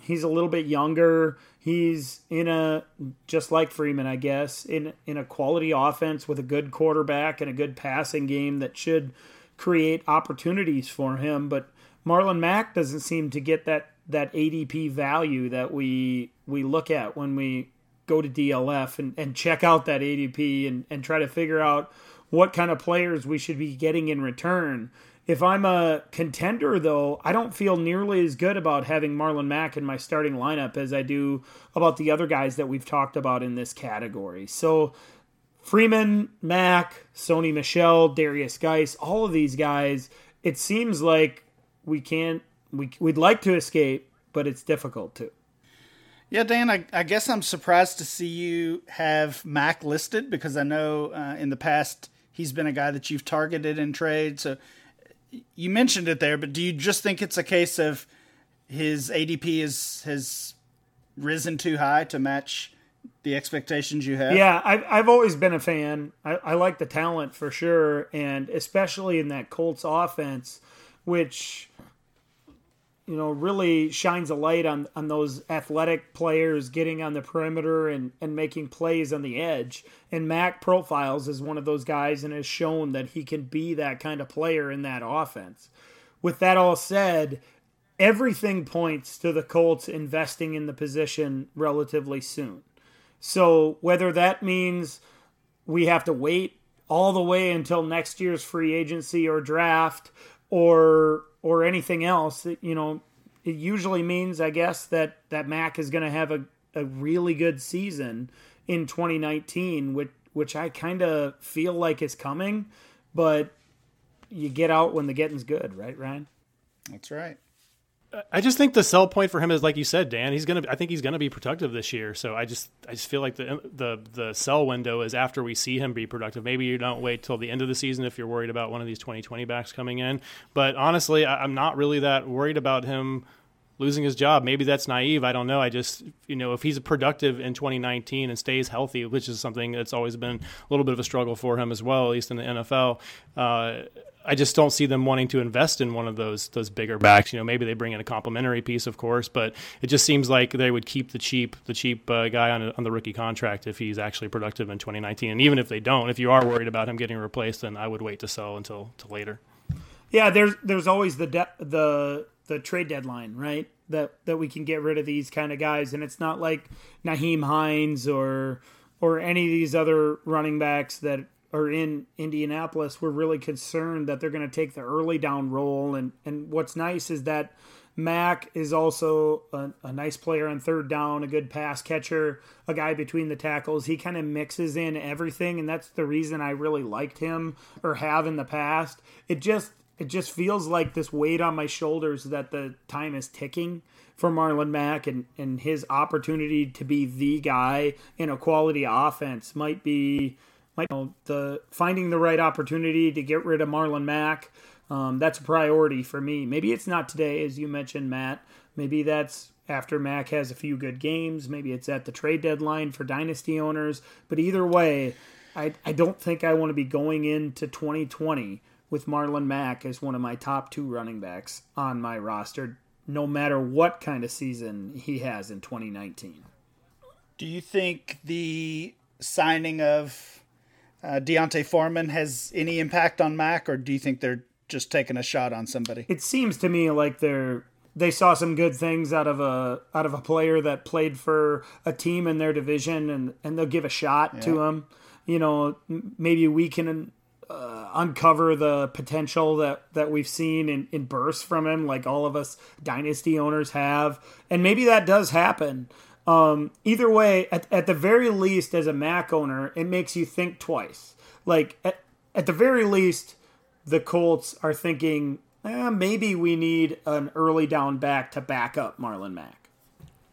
he's a little bit younger. He's in a just like Freeman, I guess, in in a quality offense with a good quarterback and a good passing game that should create opportunities for him. But Marlon Mack doesn't seem to get that that ADP value that we we look at when we go to DLF and, and check out that ADP and, and try to figure out what kind of players we should be getting in return. If I'm a contender, though, I don't feel nearly as good about having Marlon Mack in my starting lineup as I do about the other guys that we've talked about in this category. So, Freeman, Mack, Sony Michel, Derrius Guice, all of these guys, it seems like we can't, we, we'd like to escape, but it's difficult to. Yeah, Dan, I, I, guess I'm surprised to see you have Mack listed because I know uh, in the past he's been a guy that you've targeted in trade. So you mentioned it there, but do you just think it's a case of his ADP is has risen too high to match the expectations you have? Yeah, I've, I've always been a fan. I, I like the talent for sure, and especially in that Colts offense, which you know, really shines a light on, on those athletic players getting on the perimeter and, and making plays on the edge. And Mack profiles as one of those guys and has shown that he can be that kind of player in that offense. With that all said, everything points to the Colts investing in the position relatively soon. So whether that means we have to wait all the way until next year's free agency or draft or or anything else, you know, it usually means, I guess, that that Mack is going to have a, a really good season in 2019, which which I kind of feel like is coming, but you get out when the getting's good, right, Ryan? That's right. I just think the sell point for him is like you said, Dan. He's gonna. I think he's gonna be productive this year. So I just, I just feel like the the the sell window is after we see him be productive. Maybe you don't wait till the end of the season if you're worried about one of these 2020 backs coming in. But honestly, I, I'm not really that worried about him losing his job. Maybe that's naive. I don't know. I just, you know, if he's productive in 2019 and stays healthy, which is something that's always been a little bit of a struggle for him as well, at least in the NFL. Uh, I just don't see them wanting to invest in one of those those bigger backs. You know, maybe they bring in a complimentary piece, of course, but it just seems like they would keep the cheap the cheap uh, guy on on the rookie contract if he's actually productive in 2019. And even if they don't, if you are worried about him getting replaced, then I would wait to sell until until later. Yeah, there's there's always the de- the the trade deadline, right? That that we can get rid of these kind of guys, and it's not like Nyheim Hines or or any of these other running backs that are in Indianapolis. We're really concerned that they're going to take the early down role, and and what's nice is that Mack is also a, a, nice player on third down, a good pass catcher, a guy between the tackles. He kind of mixes in everything, and that's the reason I really liked him or have in the past. It just it just feels like this weight on my shoulders that the time is ticking for Marlon Mack and, and his opportunity to be the guy in a quality offense might be might you know, the finding the right opportunity to get rid of Marlon Mack. Um, that's a priority for me. Maybe it's not today, as you mentioned, Matt. Maybe that's after Mack has a few good games. Maybe it's at the trade deadline for dynasty owners. But either way, I, I don't think I want to be going into 2020 with Marlon Mack as one of my top two running backs on my roster, no matter what kind of season he has in 2019. Do you think the signing of uh, D'Onta Foreman has any impact on Mack, or do you think they're just taking a shot on somebody? It seems to me like they're they saw some good things out of a out of a player that played for a team in their division, and and they'll give a shot yeah. to him. You know, maybe we can uh, uncover the potential that that we've seen in, in bursts from him, like all of us dynasty owners have, and maybe that does happen. Um, either way, at, at the very least, as a Mack owner, it makes you think twice. Like at, at the very least, the Colts are thinking eh, maybe we need an early down back to back up Marlon Mack.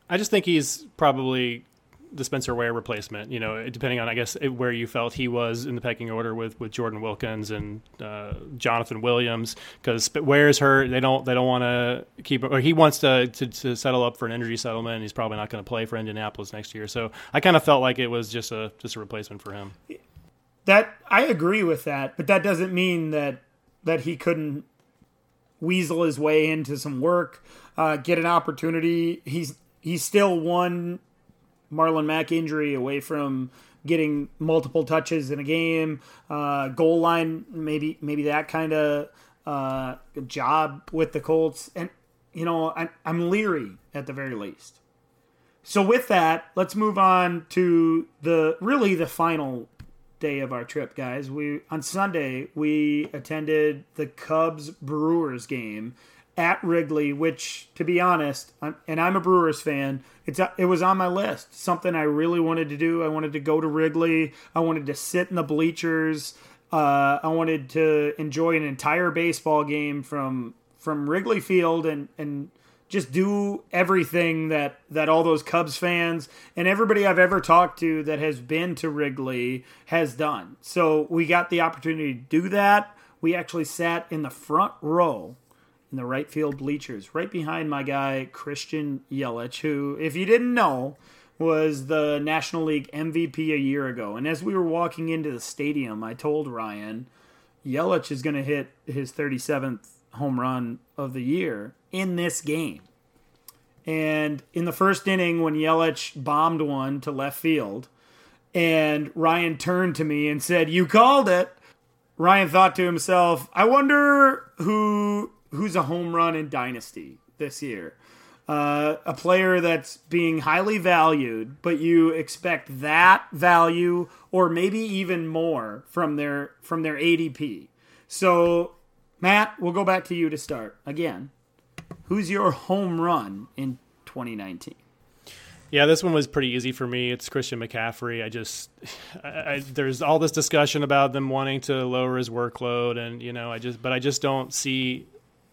I just think he's probably the Spencer Ware replacement. You know, depending on I guess where you felt he was in the pecking order with, with Jordan Wilkins and uh, Jonathan Williams, because Ware's hurt. They don't they don't want to keep or he wants to, to, to settle up for an injury settlement. and He's probably not going to play for Indianapolis next year. So I kind of felt like it was just a just a replacement for him. That I agree with that, but that doesn't mean that that he couldn't weasel his way into some work, uh, get an opportunity. He's he's still one Marlon Mack injury away from getting multiple touches in a game, uh, goal line, maybe maybe that kind of uh, job with the Colts, and you know I'm, I'm leery at the very least. So with that, let's move on to the really the final day of our trip, guys. We on Sunday we attended the Cubs Brewers game at Wrigley, which, to be honest, I'm, and I'm a Brewers fan, it's it was on my list. Something I really wanted to do. I wanted to go to Wrigley. I wanted to sit in the bleachers. Uh, I wanted to enjoy an entire baseball game from from Wrigley Field and and just do everything that that all those Cubs fans and everybody I've ever talked to that has been to Wrigley has done. So we got the opportunity to do that. We actually sat in the front row in the right field bleachers, right behind my guy Christian Yelich, who, if you didn't know, was the National League MVP a year ago. And as we were walking into the stadium, I told Ryan, Yelich is going to hit his 37th home run of the year in this game. And in the first inning, when Yelich bombed one to left field, and Ryan turned to me and said, You called it. Ryan thought to himself, I wonder who who's a home run in Dynasty this year. Uh, a player that's being highly valued, but you expect that value or maybe even more from their from their ADP. So, Matt, we'll go back to you to start again. Who's your home run in 2019? Yeah, this one was pretty easy for me. It's Christian McCaffrey. I just, I, I, there's all this discussion about them wanting to lower his workload, and you know, I just, but I just don't see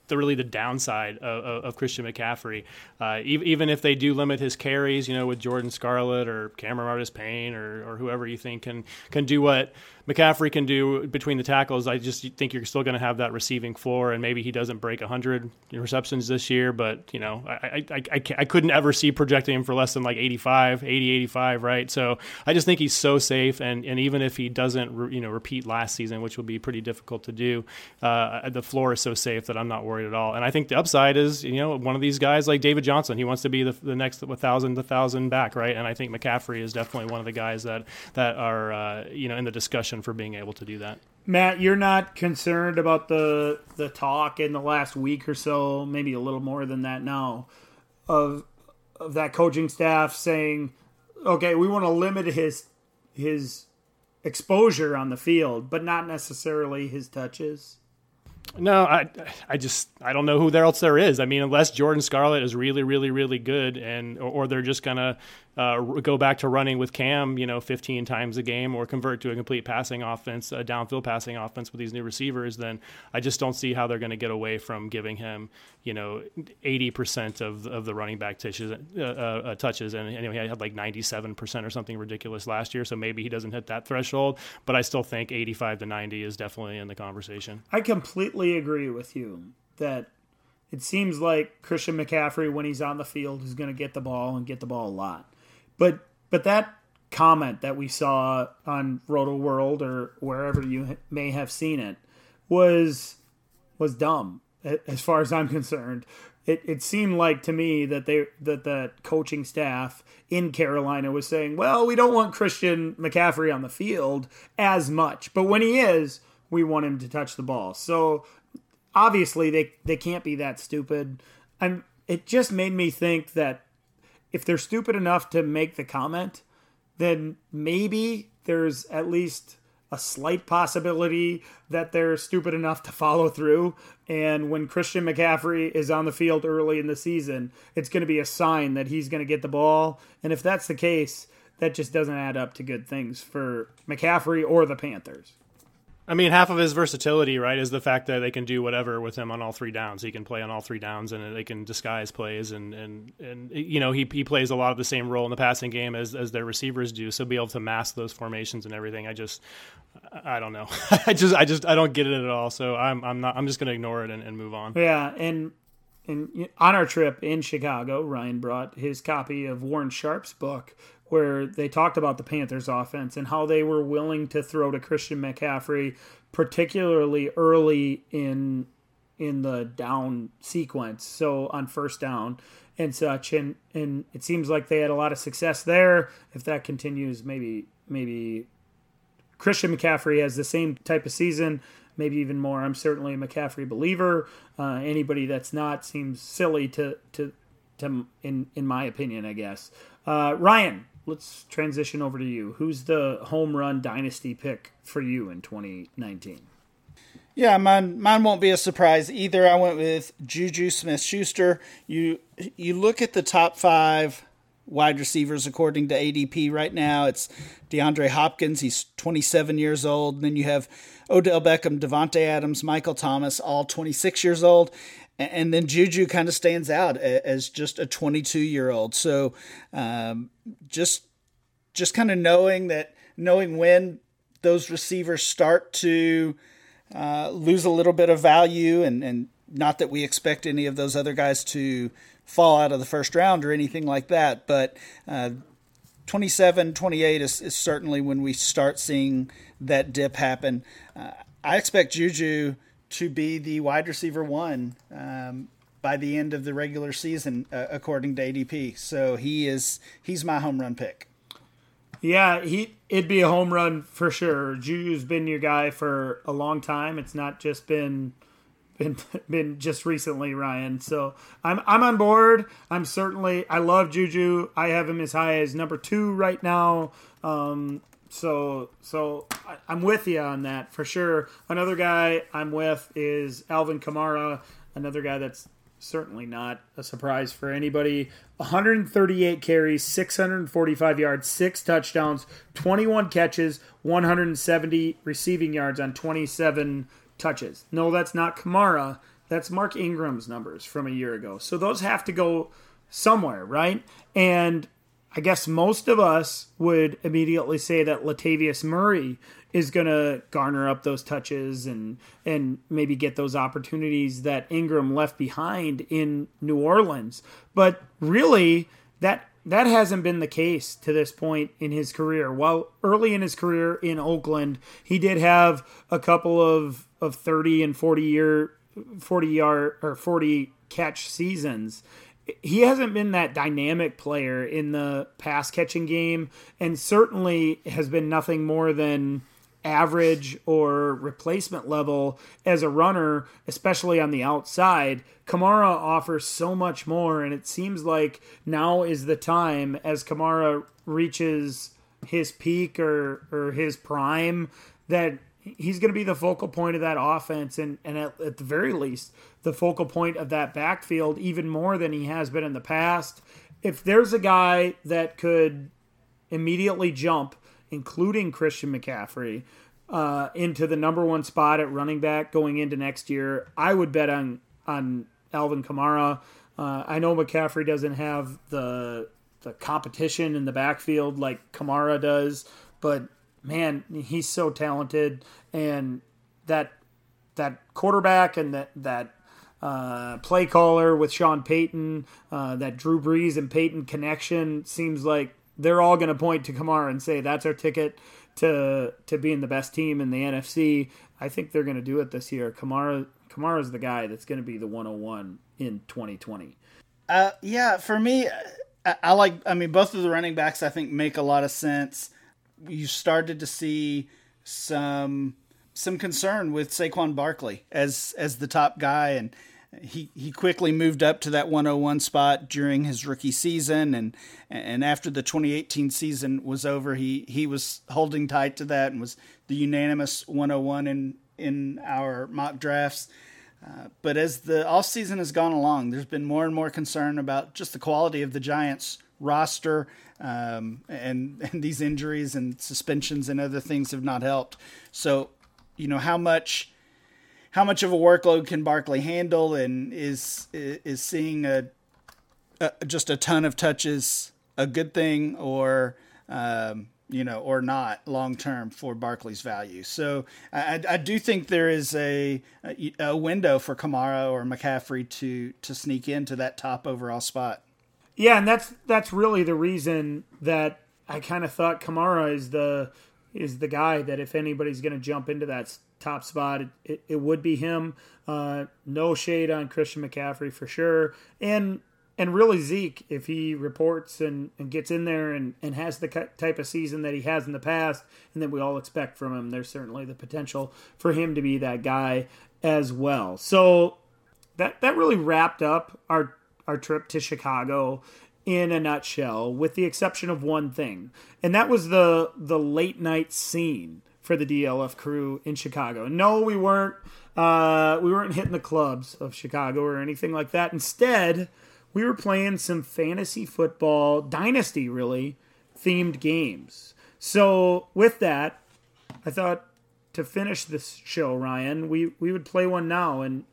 the really the downside of, of Christian McCaffrey. Uh, even, if they do limit his carries, you know, with Jordan Scarlett or Cameron Artis Payne or, or whoever you think can can do what McCaffrey can do between the tackles, I just think you're still going to have that receiving floor, and maybe he doesn't break 100 receptions this year, but you know, I, I, I, I, couldn't ever see projecting him for less than like 85, 80, 85, right? So I just think he's so safe, and, and even if he doesn't, you know, repeat last season, which will be pretty difficult to do, uh, the floor is so safe that I'm not worried at all. And I think the upside is, you know, one of these guys like David Johnson, he wants to be the, the next 1,000 to 1,000 back, right? And I think McCaffrey is definitely one of the guys that, that are, uh, you know, in the discussion for being able to do that. Matt, you're not concerned about the the talk in the last week or so, maybe a little more than that now, of of that coaching staff saying, "Okay, we want to limit his his exposure on the field, but not necessarily his touches." No, I, I just I don't know who else there is. I mean, unless Jordan Scarlett is really, really, really good, and or, or they're just gonna uh, go back to running with Cam, you know, 15 times a game, or convert to a complete passing offense, a downfield passing offense with these new receivers, then I just don't see how they're going to get away from giving him, you know, 80% of of the running back touches, uh, uh, touches, and anyway, he had like 97% or something ridiculous last year, so maybe he doesn't hit that threshold, but I still think 85 to 90 is definitely in the conversation. I completely agree with you that it seems like Christian McCaffrey, when he's on the field, is going to get the ball and get the ball a lot. But but that comment that we saw on Rotoworld or wherever you may have seen it was was dumb as far as I'm concerned. It, it seemed like to me that they that the coaching staff in Carolina was saying, "Well, we don't want Christian McCaffrey on the field as much, but when he is, we want him to touch the ball." So obviously they they can't be that stupid. And it just made me think that if they're stupid enough to make the comment, then maybe there's at least a slight possibility that they're stupid enough to follow through. And when Christian McCaffrey is on the field early in the season, it's going to be a sign that he's going to get the ball. And if that's the case, that just doesn't add up to good things for McCaffrey or the Panthers. I mean, half of his versatility, right, is the fact that they can do whatever with him on all three downs. He can play on all three downs, and they can disguise plays, and and and you know he he plays a lot of the same role in the passing game as as their receivers do. So be able to mask those formations and everything. I just, I don't know. I just I just I don't get it at all. So I'm I'm not I'm just gonna ignore it and, and move on. Yeah, and and on our trip in Chicago, Ryan brought his copy of Warren Sharp's book, where they talked about the Panthers offense and how they were willing to throw to Christian McCaffrey, particularly early in in the down sequence, so on first down and such. And and it seems like they had a lot of success there. If that continues, maybe maybe Christian McCaffrey has the same type of season, maybe even more. I'm certainly a McCaffrey believer. Uh, anybody that's not seems silly to to to in in my opinion, I guess. Uh, Ryan, let's transition over to you. Who's the home run dynasty pick for you in 2019? Yeah, mine mine won't be a surprise either. I went with Juju Smith Schuster. You you look at the top five wide receivers according to ADP right now. It's DeAndre Hopkins. He's 27 years old. And then you have Odell Beckham, Davante Adams, Michael Thomas, all 26 years old. And then Juju kind of stands out as just a 22 year old. So um, just just kind of knowing that knowing when those receivers start to uh, lose a little bit of value, and, and not that we expect any of those other guys to fall out of the first round or anything like that, but uh, 27, 28 is, is, certainly when we start seeing that dip happen. Uh, I expect Juju to be the wide receiver one um, by the end of the regular season, uh, according to ADP. So he is he's my home run pick. Yeah, he it'd be a home run for sure. Juju's been your guy for a long time. It's not just been been been just recently, Ryan. So I'm I'm on board. I'm certainly I love Juju. I have him as high as number two right now. Um, so so I, I'm with you on that for sure. Another guy I'm with is Alvin Kamara. Another guy that's certainly not a surprise for anybody. 138 carries, 645 yards, six touchdowns, 21 catches, 170 receiving yards on 27 touches. No, that's not Kamara. That's Mark Ingram's numbers from a year ago. So those have to go somewhere, right? And I guess most of us would immediately say that Latavius Murray is going to garner up those touches and and maybe get those opportunities that Ingram left behind in New Orleans. But really, that that hasn't been the case to this point in his career. While early in his career in Oakland, he did have a couple of of 30 and 40 year 40 yard or 40 catch seasons he hasn't been that dynamic player in the pass catching game and certainly has been nothing more than average or replacement level as a runner, especially on the outside. Kamara offers so much more, and it seems like now is the time as Kamara reaches his peak or, or his prime that he's going to be the focal point of that offense and, and at, at the very least the focal point of that backfield even more than he has been in the past. If there's a guy that could immediately jump including christian mccaffrey uh, into the number one spot at running back going into next year i would bet on on alvin kamara. Uh, i know mccaffrey doesn't have the the competition in the backfield like kamara does but man, he's so talented, and that that quarterback and that that uh, play caller with Sean Payton, uh, that Drew Brees and Payton connection seems like they're all going to point to Kamara and say that's our ticket to to being the best team in the NFC. I think they're going to do it this year. Kamara Kamara's the guy that's going to be the 101 in 2020. Uh, yeah, for me, I, I like. I mean, both of the running backs I think make a lot of sense you started to see some some concern with Saquon Barkley as as the top guy and he he quickly moved up to that 101 spot during his rookie season and and after the 2018 season was over he he was holding tight to that and was the unanimous 101 in in our mock drafts uh, but as the offseason has gone along there's been more and more concern about just the quality of the Giants roster um, and and these injuries and suspensions and other things have not helped. So, you know how much how much of a workload can Barkley handle, and is is seeing a, a just a ton of touches a good thing or um, you know or not long term for Barkley's value. So I, I do think there is a, a window for Kamara or McCaffrey to to sneak into that top overall spot. Yeah, and that's that's really the reason that I kind of thought Kamara is the is the guy that if anybody's going to jump into that top spot, it, it, it would be him. Uh, no shade on Christian McCaffrey for sure, and and really Zeke if he reports and, and gets in there and, and has the type of season that he has in the past and that we all expect from him, there's certainly the potential for him to be that guy as well. So that that really wrapped up our our trip to Chicago. in a nutshell, with the exception of one thing, and that was the the late night scene for the DLF crew in Chicago. No, we weren't uh, we weren't hitting the clubs of Chicago or anything like that. Instead, we were playing some fantasy football dynasty really themed games. So with that, I thought to finish this show, Ryan, we we would play one now and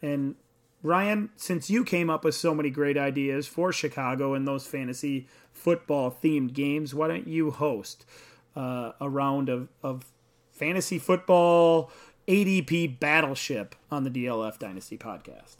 and Ryan, since you came up with so many great ideas for Chicago and those fantasy football themed games, why don't you host uh, a round of, of fantasy football ADP battleship on the DLF Dynasty podcast?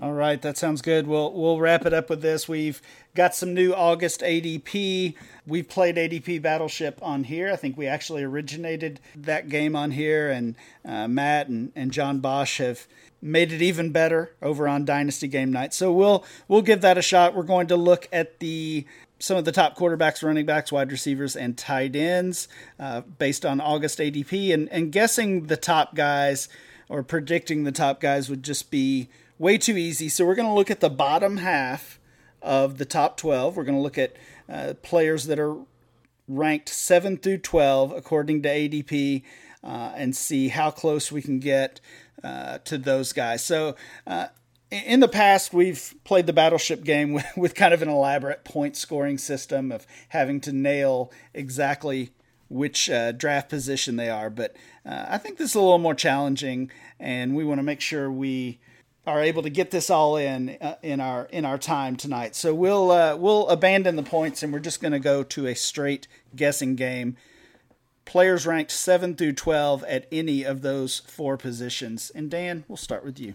All right, that sounds good. We'll we'll wrap it up with this. We've got some new August ADP. We've played ADP Battleship on here. I think we actually originated that game on here, and uh, Matt and, and John Bosch have made it even better over on Dynasty Game Night. So we'll we'll give that a shot. We're going to look at the some of the top quarterbacks, running backs, wide receivers, and tight ends uh, based on August ADP, and and guessing the top guys or predicting the top guys would just be way too easy. So we're going to look at the bottom half of the top 12. We're going to look at uh, players that are ranked 7 through 12 according to ADP uh, and see how close we can get uh, to those guys. So, uh, in the past, we've played the battleship game with, with kind of an elaborate point scoring system of having to nail exactly which uh, draft position they are. But uh, I think this is a little more challenging, and we want to make sure we are able to get this all in uh, in our in our time tonight. So we'll uh, we'll abandon the points and we're just going to go to a straight guessing game players ranked 7 through 12 at any of those four positions. And Dan, we'll start with you.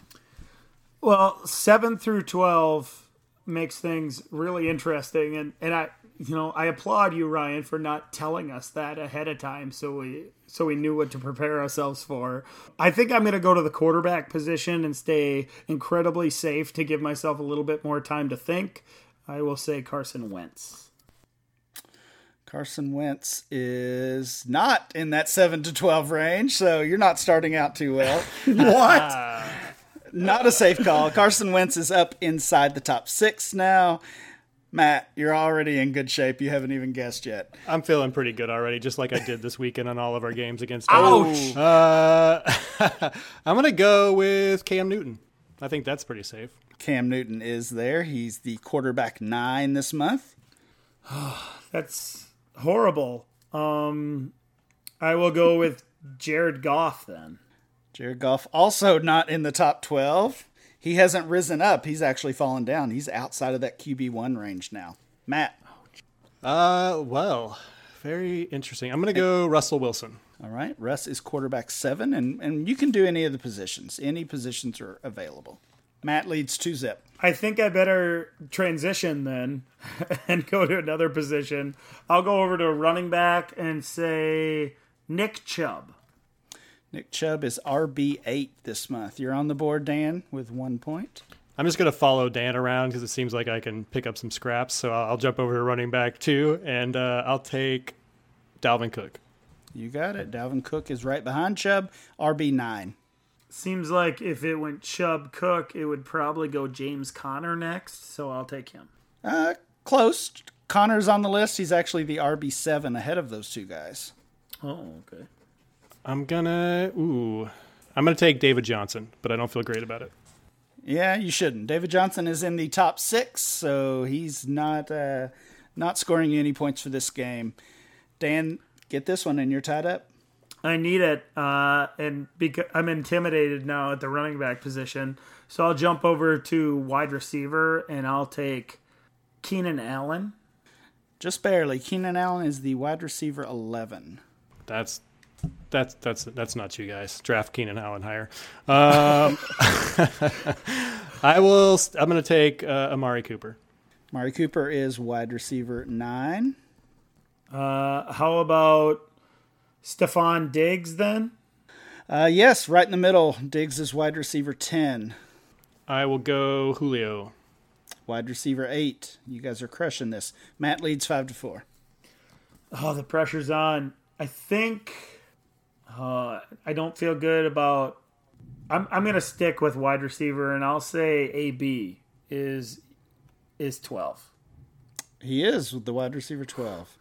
Well, 7 through 12 makes things really interesting and and I you know, I applaud you Ryan for not telling us that ahead of time so we so we knew what to prepare ourselves for. I think I'm going to go to the quarterback position and stay incredibly safe to give myself a little bit more time to think. I will say Carson Wentz. Carson Wentz is not in that 7 to 12 range, so you're not starting out too well. what? not a safe call. Carson Wentz is up inside the top six now. Matt, you're already in good shape. You haven't even guessed yet. I'm feeling pretty good already, just like I did this weekend on all of our games against. Ouch! Uh, I'm gonna go with Cam Newton. I think that's pretty safe. Cam Newton is there. He's the quarterback nine this month. that's horrible. Um, I will go with Jared Goff then. Jared Goff also not in the top 12. He hasn't risen up. He's actually fallen down. He's outside of that QB1 range now. Matt. Uh, well, very interesting. I'm going to go Russell Wilson. All right. Russ is quarterback seven, and, and you can do any of the positions. Any positions are available. Matt leads two zip. I think I better transition then and go to another position. I'll go over to running back and say Nick Chubb. Nick Chubb is RB8 this month. You're on the board, Dan, with one point. I'm just going to follow Dan around because it seems like I can pick up some scraps. So I'll jump over to running back too, and uh, I'll take Dalvin Cook. You got it. Dalvin Cook is right behind Chubb, RB9. Seems like if it went Chubb Cook, it would probably go James Conner next, so I'll take him. Uh, close. Conner's on the list. He's actually the RB seven ahead of those two guys. Oh, okay. I'm gonna ooh, I'm gonna take David Johnson, but I don't feel great about it. Yeah, you shouldn't. David Johnson is in the top six, so he's not uh, not scoring you any points for this game. Dan, get this one, and you're tied up. I need it, uh, and because I'm intimidated now at the running back position, so I'll jump over to wide receiver and I'll take Keenan Allen. Just barely. Keenan Allen is the wide receiver eleven. That's that's that's that's not you guys. Draft Keenan Allen higher. Um, I will. I'm going to take uh, Amari Cooper. Amari Cooper is wide receiver nine. Uh, how about Stefon Diggs then? Uh, yes, right in the middle. Diggs is wide receiver 10. I will go Julio. Wide receiver 8. You guys are crushing this. Matt leads 5 to 4. Oh, the pressure's on. I think uh, I don't feel good about. I'm I'm gonna stick with wide receiver, and I'll say AB is is twelve. He is with the wide receiver 12.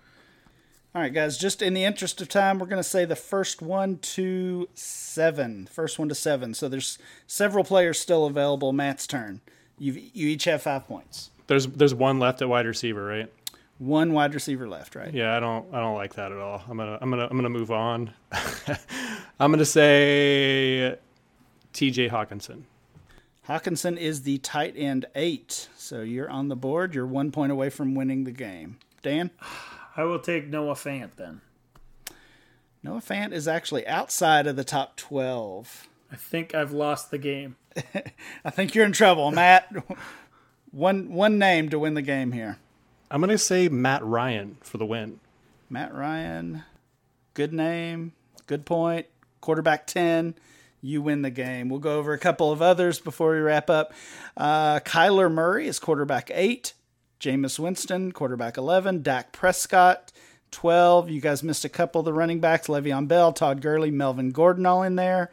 All right, guys, just in the interest of time, we're going to say the first one to seven. First one to seven. So there's several players still available. Matt's turn. you you each have five points. There's there's one left at wide receiver, right? One wide receiver left, right? Yeah, I don't I don't like that at all. I'm gonna I'm gonna I'm gonna move on. I'm gonna say T.J. Hockenson. Hockenson is the tight end eight. So you're on the board. You're one point away from winning the game. Dan? I will take Noah Fant then. Noah Fant is actually outside of the top 12. I think I've lost the game. I think you're in trouble, Matt. one one name to win the game here. I'm gonna say Matt Ryan for the win. Matt Ryan, good name, good point. Quarterback ten, you win the game. We'll go over a couple of others before we wrap up. Uh, Kyler Murray is quarterback eight. Jameis Winston, quarterback 11. Dak Prescott, 12. You guys missed a couple of the running backs Le'Veon Bell, Todd Gurley, Melvin Gordon, all in there.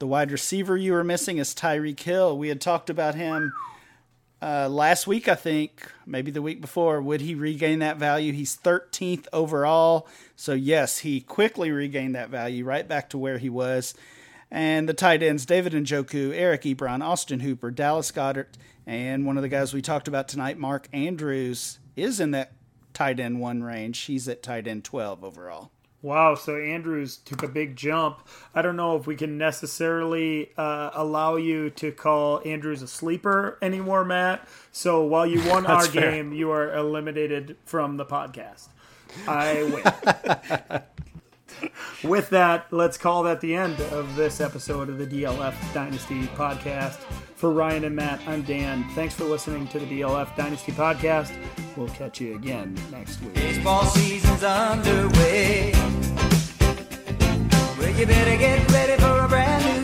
The wide receiver you were missing is Tyreek Hill. We had talked about him uh, last week, I think, maybe the week before. Would he regain that value? He's 13th overall. So, yes, he quickly regained that value right back to where he was. And the tight ends, David and Njoku, Eric Ebron, Austin Hooper, Dallas Goedert, and one of the guys we talked about tonight, Mark Andrews, is in that tight end one range. He's at tight end 12 overall. Wow, so Andrews took a big jump. I don't know if we can necessarily uh, allow you to call Andrews a sleeper anymore, Matt. So while you won our fair. game, you are eliminated from the podcast. I win. with that, let's call that the end of this episode of the DLF Dynasty podcast. For Ryan and Matt, I'm Dan. Thanks for listening to the DLF Dynasty podcast. We'll catch you again next week. Baseball season's underway. Well, you better get ready for a brand new